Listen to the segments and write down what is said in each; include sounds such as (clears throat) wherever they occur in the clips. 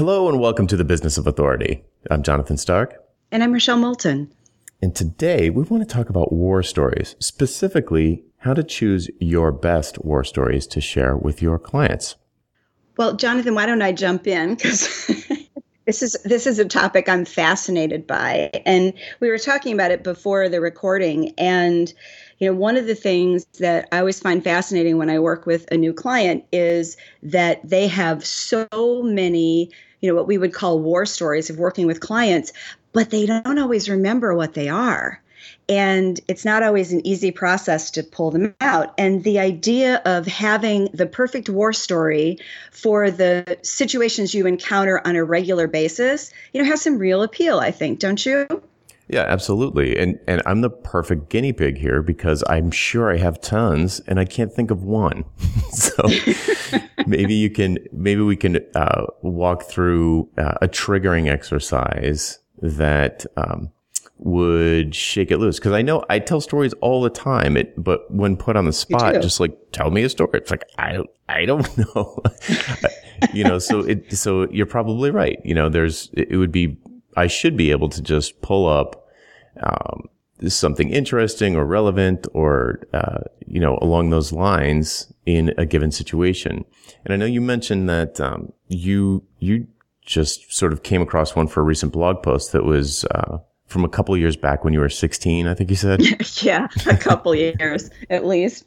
Hello and welcome to the Business of Authority. I'm Jonathan Stark. And I'm Rochelle Moulton. And today we want to talk about war stories, specifically how to choose your best war stories to share with your clients. Well, Jonathan, why don't I jump in? Because (laughs) this is this is a topic I'm fascinated by. And we were talking about it before the recording. And you know, one of the things that I always find fascinating when I work with a new client is that they have so many, you know, what we would call war stories of working with clients, but they don't always remember what they are. And it's not always an easy process to pull them out. And the idea of having the perfect war story for the situations you encounter on a regular basis, you know, has some real appeal, I think, don't you? Yeah, absolutely. And and I'm the perfect guinea pig here because I'm sure I have tons and I can't think of one. (laughs) so maybe you can maybe we can uh, walk through uh, a triggering exercise that um, would shake it loose because I know I tell stories all the time. It, but when put on the spot, just like tell me a story. It's like I I don't (laughs) know. you know, so it so you're probably right. You know, there's it would be I should be able to just pull up um, something interesting or relevant or, uh, you know, along those lines in a given situation. And I know you mentioned that, um, you, you just sort of came across one for a recent blog post that was, uh, from a couple years back when you were 16, I think you said. (laughs) yeah, a couple years at least.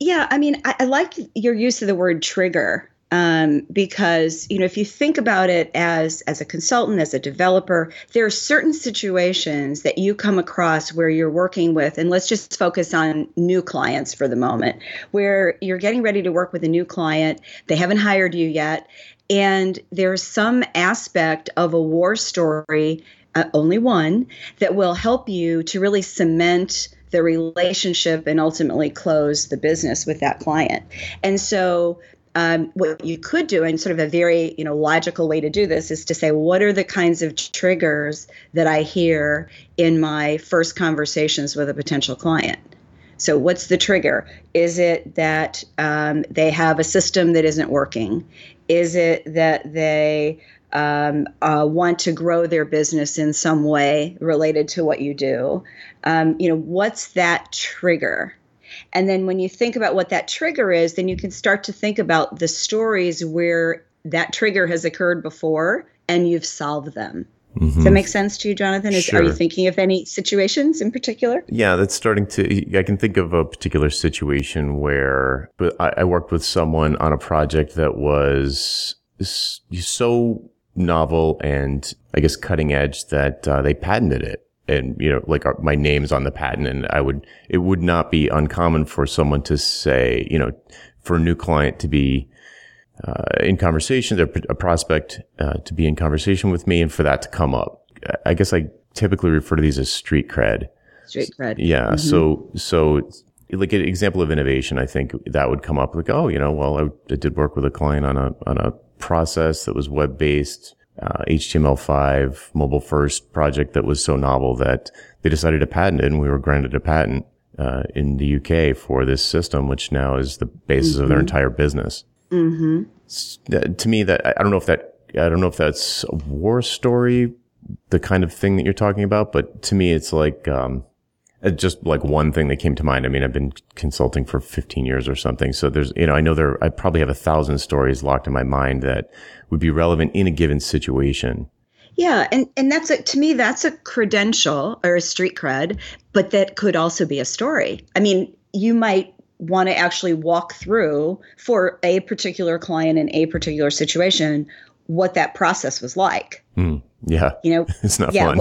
Yeah, I mean, I, I like your use of the word trigger um, because you know if you think about it as as a consultant as a developer there are certain situations that you come across where you're working with and let's just focus on new clients for the moment where you're getting ready to work with a new client they haven't hired you yet and there's some aspect of a war story uh, only one that will help you to really cement the relationship and ultimately close the business with that client. And so um, what you could do and sort of a very you know logical way to do this is to say what are the kinds of triggers that i hear in my first conversations with a potential client? So what's the trigger? Is it that um, they have a system that isn't working? Is it that they um, uh, want to grow their business in some way related to what you do? Um, you know what's that trigger and then when you think about what that trigger is, then you can start to think about the stories where that trigger has occurred before and you've solved them. Mm-hmm. Does that make sense to you, Jonathan? Is, sure. Are you thinking of any situations in particular? Yeah, that's starting to. I can think of a particular situation where I, I worked with someone on a project that was so novel and I guess cutting edge that uh, they patented it and you know like our, my name's on the patent and i would it would not be uncommon for someone to say you know for a new client to be uh, in conversation a, a prospect uh, to be in conversation with me and for that to come up. I guess i typically refer to these as street cred. Street cred. Yeah mm-hmm. so so like an example of innovation i think that would come up like oh you know well I, I did work with a client on a on a process that was web based uh, HTML5 mobile first project that was so novel that they decided to patent it and we were granted a patent uh, in the UK for this system, which now is the basis mm-hmm. of their mm-hmm. entire business. Mm-hmm. To me, that I don't know if that I don't know if that's a war story, the kind of thing that you're talking about, but to me, it's like um, just like one thing that came to mind. I mean, I've been consulting for 15 years or something. So there's, you know, I know there, I probably have a thousand stories locked in my mind that would be relevant in a given situation. Yeah, and and that's a to me that's a credential or a street cred, but that could also be a story. I mean, you might want to actually walk through for a particular client in a particular situation what that process was like. Mm, yeah. You know, (laughs) it's not yeah, fun.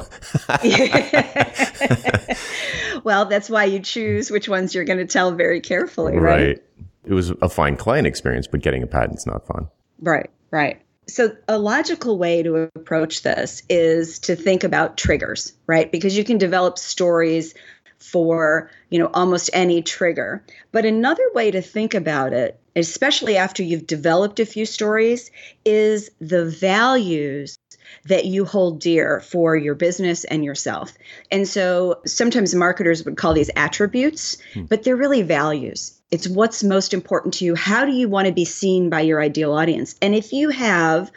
(laughs) well, that's why you choose which ones you're going to tell very carefully, right? Right. It was a fine client experience, but getting a patent's not fun. Right, right. So, a logical way to approach this is to think about triggers, right? Because you can develop stories for, you know, almost any trigger. But another way to think about it, especially after you've developed a few stories, is the values that you hold dear for your business and yourself. And so sometimes marketers would call these attributes, hmm. but they're really values. It's what's most important to you. How do you want to be seen by your ideal audience? And if you have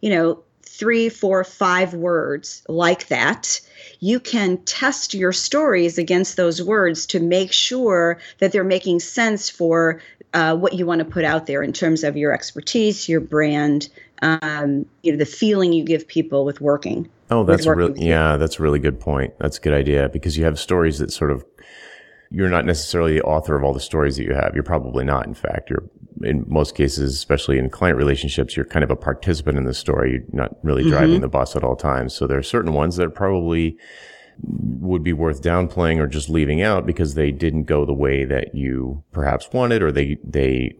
you know, three, four, five words like that, you can test your stories against those words to make sure that they're making sense for uh, what you want to put out there in terms of your expertise, your brand, um, you know, the feeling you give people with working. Oh, that's really yeah, that's a really good point. That's a good idea because you have stories that sort of you're not necessarily the author of all the stories that you have. You're probably not. In fact, you're in most cases, especially in client relationships, you're kind of a participant in the story. You're not really mm-hmm. driving the bus at all times. So there are certain ones that are probably would be worth downplaying or just leaving out because they didn't go the way that you perhaps wanted or they, they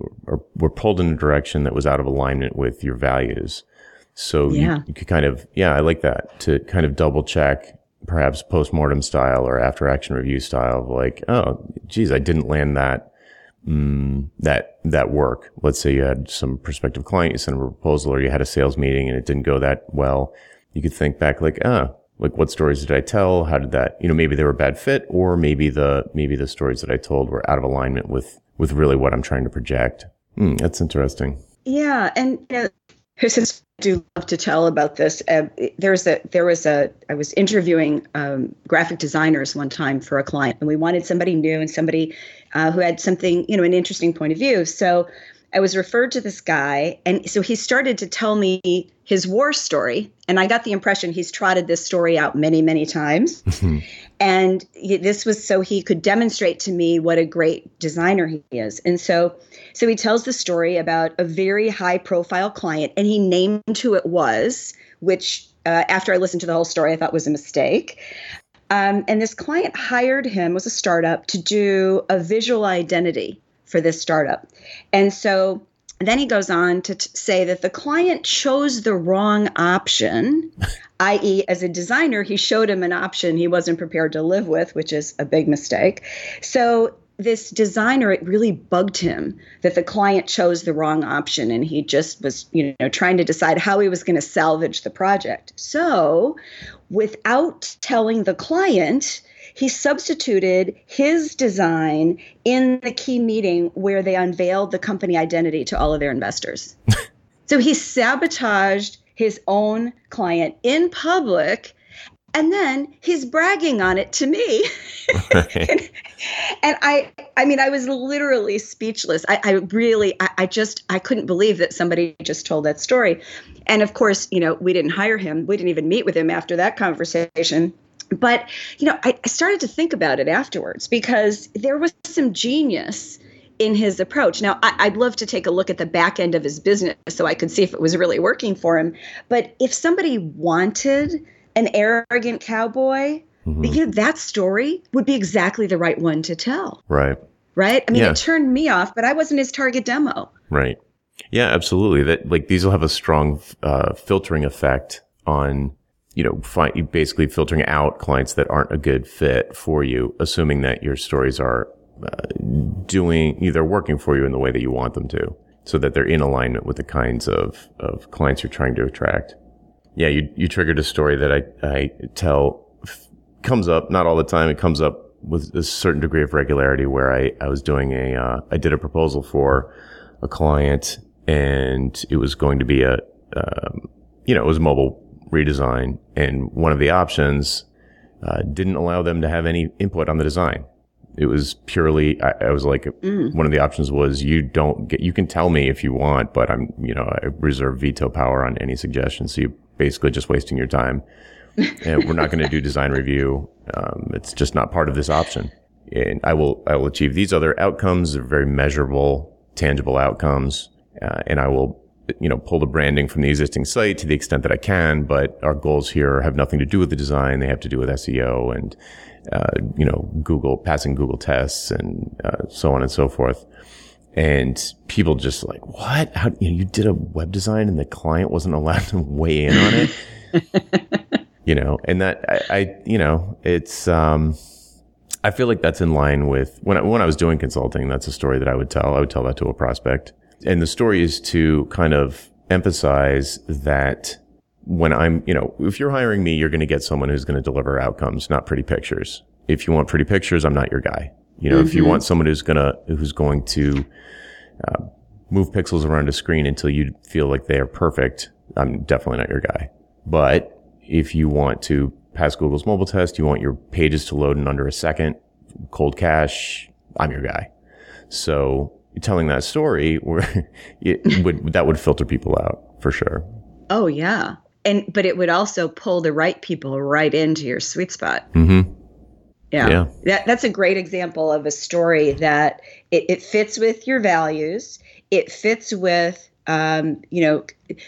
were pulled in a direction that was out of alignment with your values. So yeah. you, you could kind of, yeah, I like that to kind of double check perhaps post-mortem style or after action review style of like, oh, geez, I didn't land that, mm, that, that work. Let's say you had some prospective client, you sent a proposal or you had a sales meeting and it didn't go that well. You could think back like, ah, like what stories did I tell? How did that, you know, maybe they were a bad fit or maybe the, maybe the stories that I told were out of alignment with, with really what I'm trying to project. Mm, that's interesting. Yeah. And you know, since I do love to tell about this, uh, there's a there was a I was interviewing um, graphic designers one time for a client, and we wanted somebody new and somebody uh, who had something you know an interesting point of view. So I was referred to this guy, and so he started to tell me his war story. And I got the impression he's trotted this story out many, many times. (laughs) and this was so he could demonstrate to me what a great designer he is. And so, so he tells the story about a very high profile client, and he named who it was, which uh, after I listened to the whole story, I thought was a mistake. Um, and this client hired him, was a startup, to do a visual identity for this startup. And so then he goes on to t- say that the client chose the wrong option, (laughs) i.e., as a designer, he showed him an option he wasn't prepared to live with, which is a big mistake. So this designer it really bugged him that the client chose the wrong option and he just was you know trying to decide how he was going to salvage the project so without telling the client he substituted his design in the key meeting where they unveiled the company identity to all of their investors. (laughs) so he sabotaged his own client in public and then he's bragging on it to me. (laughs) (laughs) And, and, i i mean i was literally speechless. I, I really I, I, just i couldn't believe that somebody just told that story. And of course you know we didn't hire him. We didn't even meet with him after that conversation but, you know, I, I started to think about it afterwards because there was some genius in his approach. Now, I, would love to take a look at the back end of his business so I could see if it was really working for him. But if somebody wanted an arrogant cowboy, mm-hmm. you know, that story would be exactly the right one to tell. Right. Right. I mean, yeah. it turned me off, but I wasn't his target demo. Right. Yeah, absolutely. That like these will have a strong uh, filtering effect on you know, find, basically filtering out clients that aren't a good fit for you, assuming that your stories are uh, doing, either working for you in the way that you want them to, so that they're in alignment with the kinds of, of clients you're trying to attract. Yeah, you, you triggered a story that I, I tell comes up, not all the time. It comes up with a certain degree of regularity where I, I was doing a, uh, I did a proposal for a client and it was going to be a, um, you know, it was mobile redesign, and one of the options uh, didn't allow them to have any input on the design. It was purely, I, I was like, mm. one of the options was you don't get, you can tell me if you want, but I'm, you know, I reserve veto power on any suggestions. So you're basically just wasting your time. (laughs) and we're not going to do design review. Um, it's just not part of this option. And I will, I will achieve these other outcomes. They're very measurable, tangible outcomes. Uh, and I will you know, pull the branding from the existing site to the extent that I can, but our goals here have nothing to do with the design. They have to do with SEO and, uh, you know, Google, passing Google tests and uh, so on and so forth. And people just like, what? How, you, know, you did a web design and the client wasn't allowed to weigh in on it? (laughs) you know, and that I, I you know, it's, um, I feel like that's in line with when I, when I was doing consulting. That's a story that I would tell. I would tell that to a prospect and the story is to kind of emphasize that when I'm, you know, if you're hiring me, you're going to get someone who's going to deliver outcomes, not pretty pictures. If you want pretty pictures, I'm not your guy. You know, mm-hmm. if you mm-hmm. want someone who's going to, who's going to uh, move pixels around a screen until you feel like they are perfect, I'm definitely not your guy. But if you want to pass Google's mobile test, you want your pages to load in under a second, cold cache, I'm your guy. So telling that story where (laughs) it would, that would filter people out for sure. Oh yeah. And, but it would also pull the right people right into your sweet spot. Mm-hmm. Yeah. yeah. That, that's a great example of a story that it, it fits with your values. It fits with, um, you know,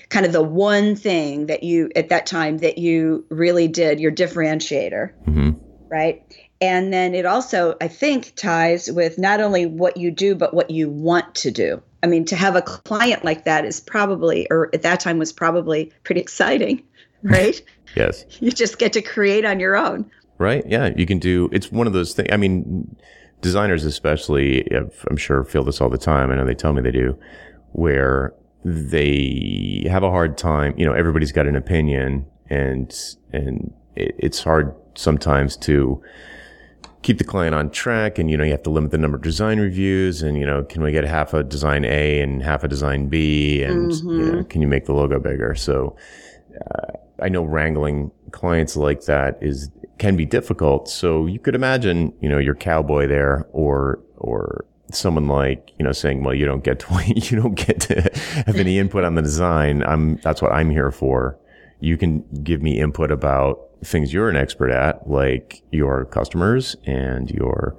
kind of the one thing that you, at that time, that you really did, your differentiator. Mm-hmm. Right. And then it also, I think, ties with not only what you do, but what you want to do. I mean, to have a client like that is probably, or at that time was probably pretty exciting, (laughs) right? yes. You just get to create on your own. Right. Yeah. You can do, it's one of those things. I mean, designers, especially, I'm sure feel this all the time. I know they tell me they do, where they have a hard time. You know, everybody's got an opinion and, and it's hard sometimes to, keep the client on track and you know you have to limit the number of design reviews and you know can we get half a design a and half a design b and mm-hmm. you know, mm-hmm. can you make the logo bigger so uh, i know wrangling clients like that is can be difficult so you could imagine you know your cowboy there or or someone like you know saying well you don't get (laughs) to you don't get to have any (laughs) input on the design i'm that's what i'm here for you can give me input about things you're an expert at, like your customers and your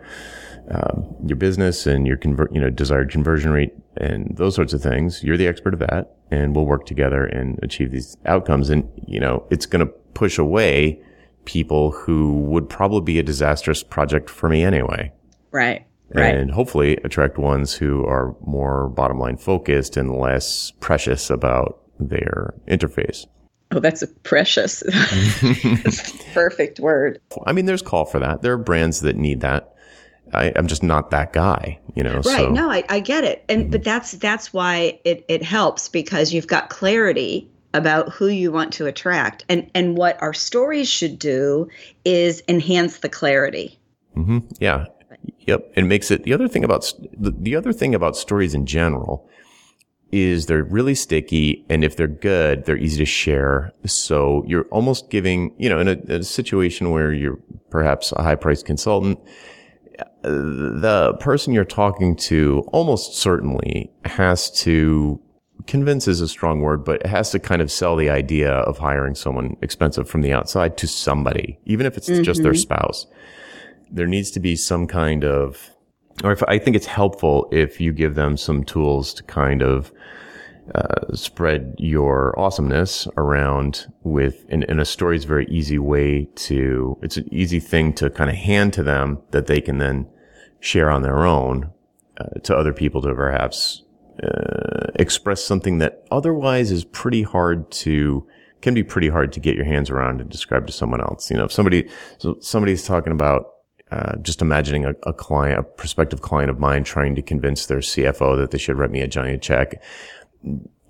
um, your business and your convert, you know, desired conversion rate and those sorts of things. You're the expert of that, and we'll work together and achieve these outcomes. And you know, it's going to push away people who would probably be a disastrous project for me anyway. Right. Right. And hopefully attract ones who are more bottom line focused and less precious about their interface. Oh, that's a precious, (laughs) perfect word. I mean, there's call for that. There are brands that need that. I, am just not that guy, you know. Right? So. No, I, I get it, and mm-hmm. but that's that's why it it helps because you've got clarity about who you want to attract, and and what our stories should do is enhance the clarity. Mm-hmm. Yeah. Yep. It makes it the other thing about the, the other thing about stories in general is they're really sticky. And if they're good, they're easy to share. So you're almost giving, you know, in a, a situation where you're perhaps a high priced consultant, the person you're talking to almost certainly has to convince is a strong word, but it has to kind of sell the idea of hiring someone expensive from the outside to somebody, even if it's mm-hmm. just their mm-hmm. spouse. There needs to be some kind of, or if I think it's helpful if you give them some tools to kind of uh, spread your awesomeness around with, and, and a story is a very easy way to, it's an easy thing to kind of hand to them that they can then share on their own uh, to other people to perhaps uh, express something that otherwise is pretty hard to, can be pretty hard to get your hands around and describe to someone else. You know, if somebody, so somebody's talking about uh, just imagining a, a, client, a prospective client of mine trying to convince their CFO that they should write me a giant check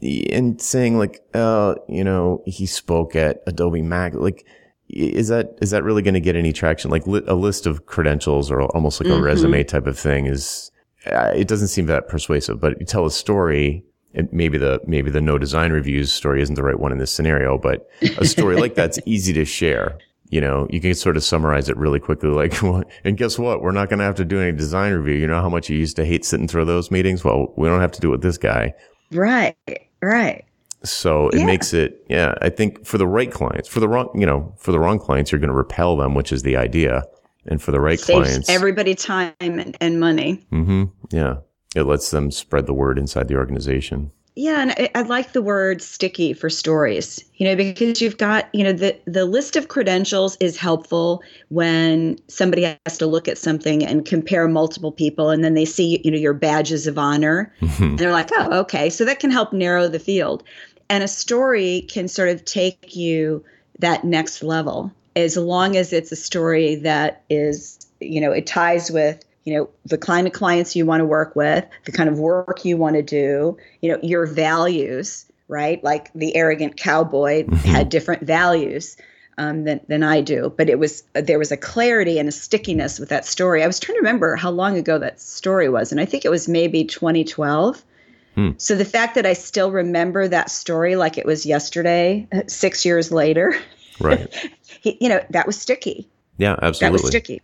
and saying like, uh, you know, he spoke at Adobe MAX, like, is that is that really going to get any traction? Like li- a list of credentials or almost like mm-hmm. a resume type of thing is, uh, it doesn't seem that persuasive. But you tell a story, and maybe the maybe the no design reviews story isn't the right one in this scenario, but a story like that's (laughs) easy to share. You know, you can sort of summarize it really quickly, (laughs) like, and guess what? We're not going to have to do any design review. You know how much you used to hate sitting through those meetings? Well, we don't have to do it with this guy. Right. Right. So it yeah. makes it, yeah, I think for the right clients, for the wrong, you know, for the wrong clients, you're going to repel them, which is the idea. And for the right Saves clients, everybody time and, and money. Mm-hmm. Yeah. It lets them spread the word inside the organization. Yeah, and I, I, like the word sticky for stories. You know, because you've got, you know, the the list of credentials is helpful when somebody has to look at something and compare multiple people and then they see, you know, your badges of honor. Mm-hmm. And they're like, "Oh, okay." So that can help narrow the field. And a story can sort of take you that next level as long as it's a story that is, you know, it ties with you know the kind of clients you want to work with the kind of work you want to do you know your values right like the arrogant cowboy mm-hmm. had different values um, than, than i do but it was there was a clarity and a stickiness with that story i was trying to remember how long ago that story was and i think it was maybe 2012 Hmm. So the fact that I still remember that story like it was yesterday, six years later, right? (laughs) you know, that was sticky. Yeah, absolutely. That was sticky.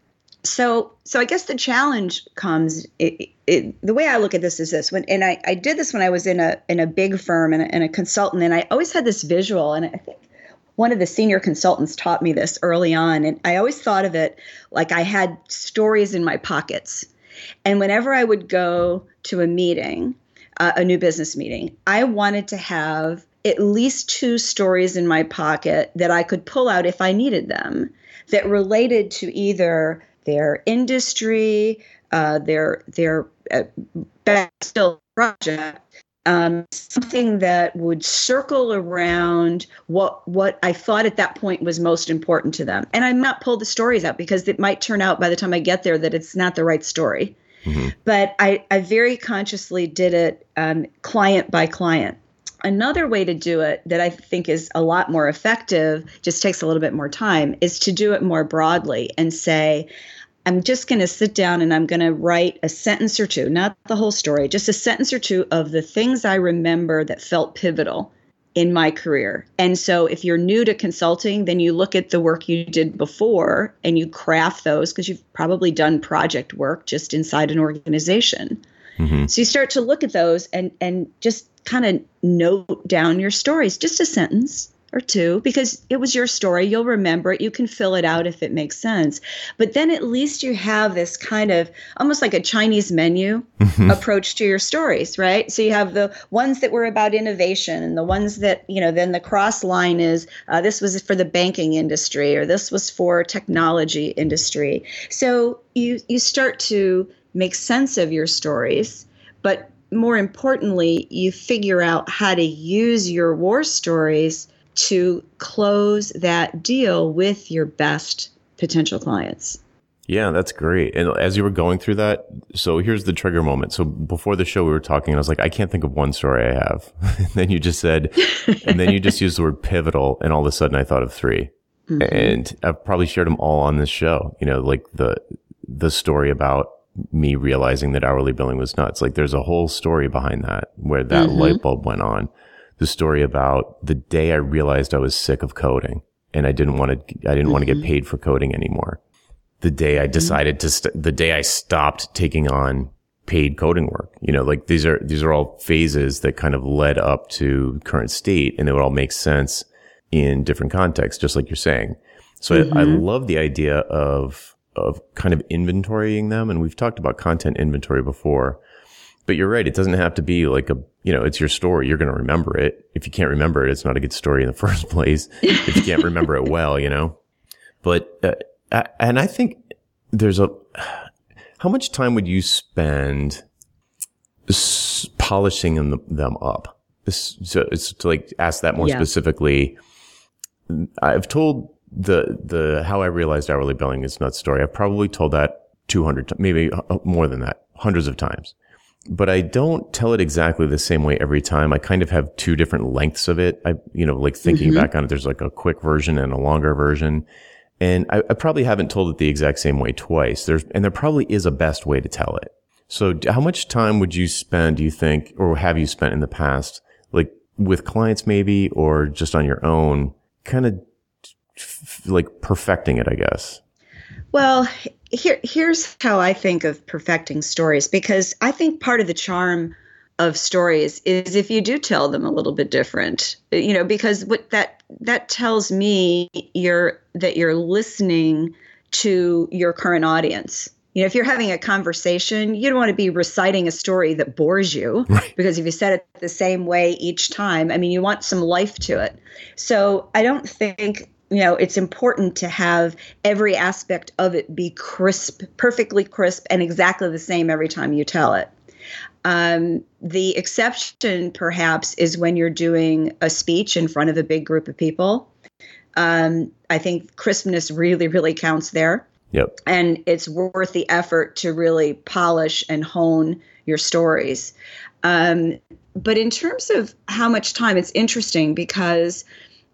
So, so I guess the challenge comes. It, it, the way I look at this is this: when and I, I did this when I was in a in a big firm and a, and a consultant, and I always had this visual, and I think one of the senior consultants taught me this early on, and I always thought of it like I had stories in my pockets, and whenever I would go to a meeting, uh, a new business meeting, I wanted to have at least two stories in my pocket that I could pull out if I needed them that related to either their industry, uh, their their uh, project, um, something that would circle around what what I thought at that point was most important to them. And I might not pull the stories out because it might turn out by the time I get there that it's not the right story. Mm-hmm. But I, I very consciously did it um, client by client. Another way to do it that I think is a lot more effective, just takes a little bit more time, is to do it more broadly and say, I'm just going to sit down and I'm going to write a sentence or two, not the whole story, just a sentence or two of the things I remember that felt pivotal in my career. And so if you're new to consulting, then you look at the work you did before and you craft those because you've probably done project work just inside an organization. Mm-hmm. So you start to look at those and and just kind of note down your stories, just a sentence or two because it was your story. You'll remember it. You can fill it out if it makes sense. But then at least you have this kind of almost like a Chinese menu mm-hmm. approach to your stories, right? So you have the ones that were about innovation and the ones that, you know, then the cross line is uh, this was for the banking industry or this was for technology industry. So you you start to make sense of your stories, but more importantly, you figure out how to use your war stories to close that deal with your best potential clients. Yeah, that's great. And as you were going through that, so here's the trigger moment. So before the show, we were talking, and I was like, I can't think of one story I have. (laughs) and then you just said, and then you just used the word pivotal, and all of a sudden I thought of 3 mm-hmm. And I've probably shared them all on this show. You know, like the the story about me realizing that hourly billing was nuts. Like there's a whole story behind that where that mm-hmm. light bulb went on the story about the day I realized I was sick of coding and I didn't want to, I didn't mm-hmm. want to get mm-hmm. paid for coding anymore. The day I mm-hmm. decided to, st- the day I stopped taking on paid coding work, you know, like these are, these are all phases that kind of led up to current state and it would all make sense in different contexts, just like you're saying. So mm-hmm. I, I mm-hmm. love the idea of, of kind of inventorying them. And we've talked about content inventory before but you're right. It doesn't have to be like a, you know, it's your story. You're going to remember it. If you can't remember it, it's not a good story in the (laughs) first place. if you can't remember it well, you know, but, uh, and I think there's a, how much time would you spend polishing them, them up? So it's to like ask that more yeah. specifically. I've told the, the, how I realized hourly billing is not story. I've probably told that 200, maybe uh, more than that, hundreds of times but I don't tell it exactly the same way every time. I kind of have two different lengths of it. I, you know, like thinking mm-hmm. back on it, there's like a quick version and a longer version. And I, I, probably haven't told it the exact same way twice. There's, and there probably is a best way to tell it. So how much time would you spend, do you think, or have you spent in the past, like with clients maybe, or just on your own, kind of like perfecting it, I guess? Well, here here's how I think of perfecting stories because I think part of the charm of stories is if you do tell them a little bit different you know because what that that tells me you're that you're listening to your current audience you know if you're having a conversation you don't want to be reciting a story that bores you (laughs) right. because if you said it the same way each time i mean you want some life to it so i don't think you know it's important to have every aspect of it be crisp perfectly crisp and exactly the same every time you tell it. Um, the exception perhaps is when you're doing a speech in front of a big group of people. Um, i think crispness really really counts there. Yep. And it's worth the effort to really polish and hone your stories. Um, but in terms of how much time it's interesting because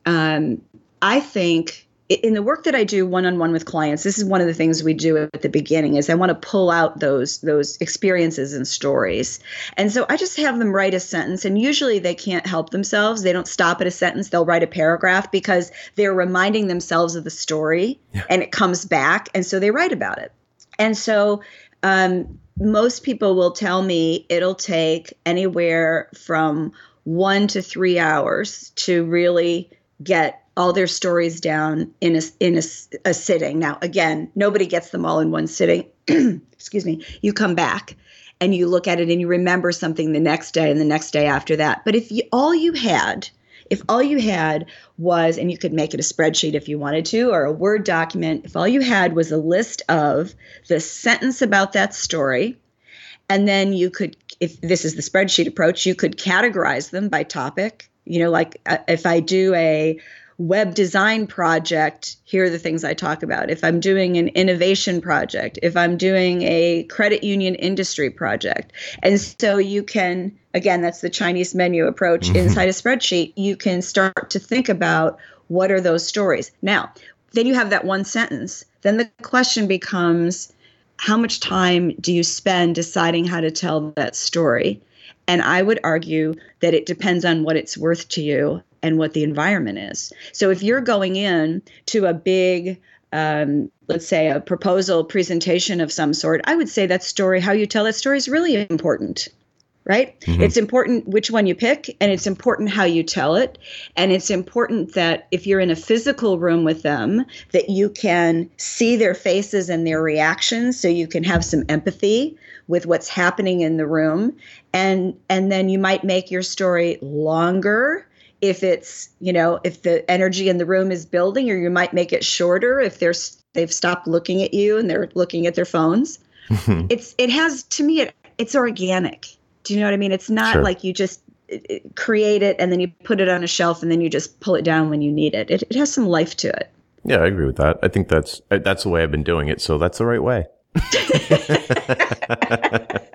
um, I think in the work that I do one on one with clients, this is one of the things we do at the beginning is I want to pull out those those experiences and stories. And so I just have them write a sentence and usually they can't help themselves. They don't stop at a sentence, they'll write a paragraph because they're reminding themselves of the story yeah. and it comes back and so they write about it. And so um, most people will tell me it'll take anywhere from 1 to 3 hours to really get all their stories down in a in a, a sitting. Now, again, nobody gets them all in one sitting. (clears throat) Excuse me. You come back and you look at it and you remember something the next day and the next day after that. But if you, all you had, if all you had was, and you could make it a spreadsheet if you wanted to, or a Word document, if all you had was a list of the sentence about that story, and then you could, if this is the spreadsheet approach, you could categorize them by topic. You know, like uh, if I do a web design project, here are the things I talk about. If I'm doing an innovation project, if I'm doing a credit union industry project. And so you can, again, that's the Chinese menu approach mm-hmm. inside a spreadsheet, you can start to think about what are those stories. Now, then you have that one sentence. Then the question becomes how much time do you spend deciding how to tell that story? And I would argue that it depends on what it's worth to you and what the environment is. So if you're going in to a big, um, let's say, a proposal presentation of some sort, I would say that story, how you tell that story, is really important. Right? Mm-hmm. It's important which one you pick, and it's important how you tell it. And it's important that if you're in a physical room with them, that you can see their faces and their reactions so you can have some empathy with what's happening in the room and and then you might make your story longer if it's you know if the energy in the room is building or you might make it shorter if they're they've stopped looking at you and they're looking at their phones. Mm-hmm. it's it has to me it, it's organic. Do you know what i mean? It's not sure. like you just create it and then you put it on a shelf and then you just pull it down when you need it. it it has some life to it. Yeah i agree with that. I think that's that's the way i've been doing it so that's the right way. (laughs)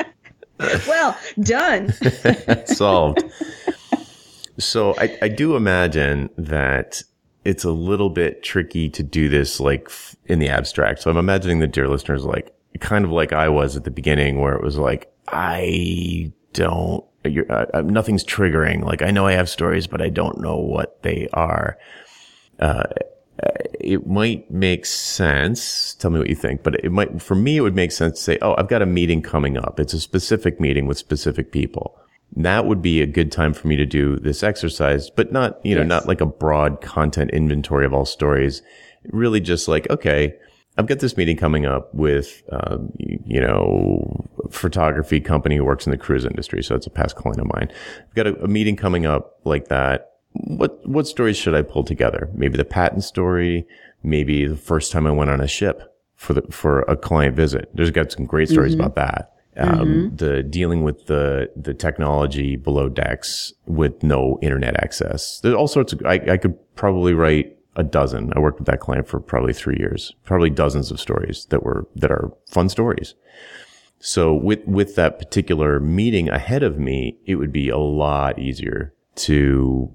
Well done. (laughs) Solved so I, I do imagine that it's a little bit tricky to do this like in the abstract. So I'm imagining the dear listeners like kind of like I was at the beginning where it was like, I don't, uh, nothing's triggering. Like I know I have stories, but I don't know what they are. Uh, it might make sense. Tell me what you think, but it might, for me, it would make sense to say, Oh, I've got a meeting coming up. It's a specific meeting with specific people that would be a good time for me to do this exercise, but not, you know, yes. not like a broad content inventory of all stories. Really just like, okay, I've got this meeting coming up with, um, you know, photography company who works in the cruise industry. So it's a past client of mine. I've got a, a meeting coming up like that. What, what stories should I pull together? Maybe the patent story, maybe the first time I went on a ship for the, for a client visit. There's got some great stories mm-hmm. about that um, mm-hmm. the dealing with the the technology below decks with no internet access. There's all sorts of. I, I could probably write a dozen. I worked with that client for probably three years. Probably dozens of stories that were that are fun stories. So with with that particular meeting ahead of me, it would be a lot easier to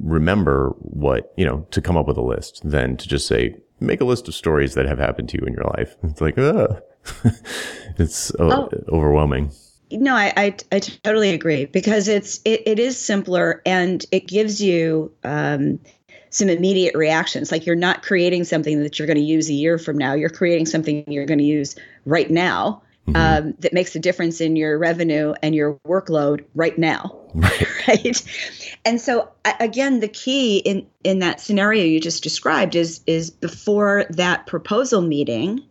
remember what you know to come up with a list than to just say make a list of stories that have happened to you in your life. (laughs) It's like, ah, (laughs) it's oh. overwhelming. No, I, I, I totally agree because it's it, it is simpler and it gives you um, some immediate reactions. Like you're not creating something that you're going to use a year from now. You're creating something you're going to use right now. Mm-hmm. Um, that makes a difference in your revenue and your workload right now (laughs) right, (laughs) right? and so again the key in in that scenario you just described is is before that proposal meeting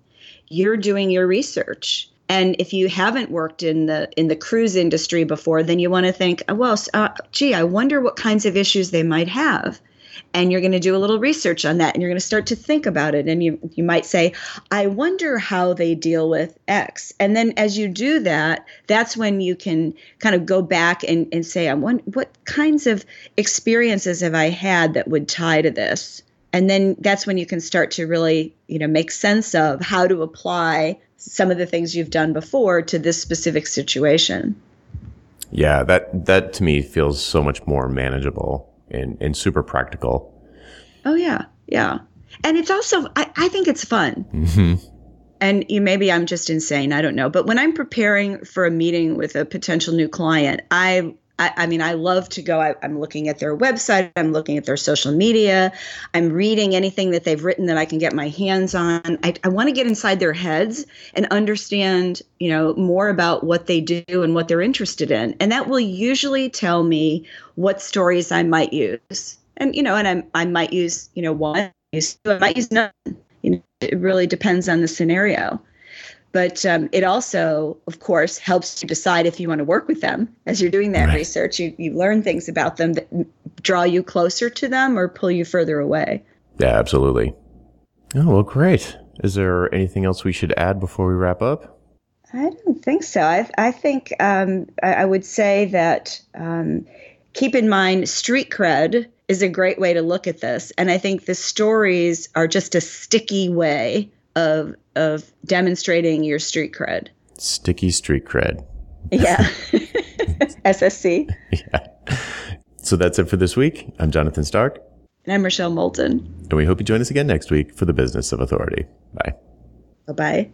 you're doing your research. And if you haven't worked in the in the cruise industry before then you want to think well uh, gee i wonder what kinds of issues they might have. And you're going to do a little research on that and you're going to start to think about it. And you you might say i wonder how they deal with x. And then as you do that that's when you can kind of go back and, and say i what kinds of experiences have i had that would tie to this and then that's when you can start to really you know make sense of how to apply some of the things you've done before to this specific situation yeah that that to me feels so much more manageable and, and super practical oh yeah yeah And it's also, I, I think it's fun. Mm-hmm. And you, maybe I'm just insane. I don't know. But when I'm preparing for a meeting with a potential new client, I I, I mean, I love to go. I, I'm looking at their website. I'm looking at their social media. I'm reading anything that they've written that I can get my hands on. I, I want to get inside their heads and understand, you know, more about what they do and what they're interested in. And that will usually tell me what stories I might use. And you know, and I I might use, you know, one. I might use none. You know, it really depends on the scenario but um, it also of course helps you decide if you want to work with them. As you're doing that right. research you, you learn things about them that draw you closer to them or pull you further away. Yeah absolutely. Oh well great. Is there anything else we should add before we wrap up? I don't think so. I, I think um, I, I, would say that um, keep in mind street cred is a great way to look at this. And i think the stories are just a sticky way of of demonstrating your street cred. Sticky street cred. Yeah. (laughs) (laughs) SSC. Yeah. So that's it for this week. I'm Jonathan Stark. And I'm Rochelle Moulton. And we hope you join us again next week for the Business of Authority. Bye. Bye bye.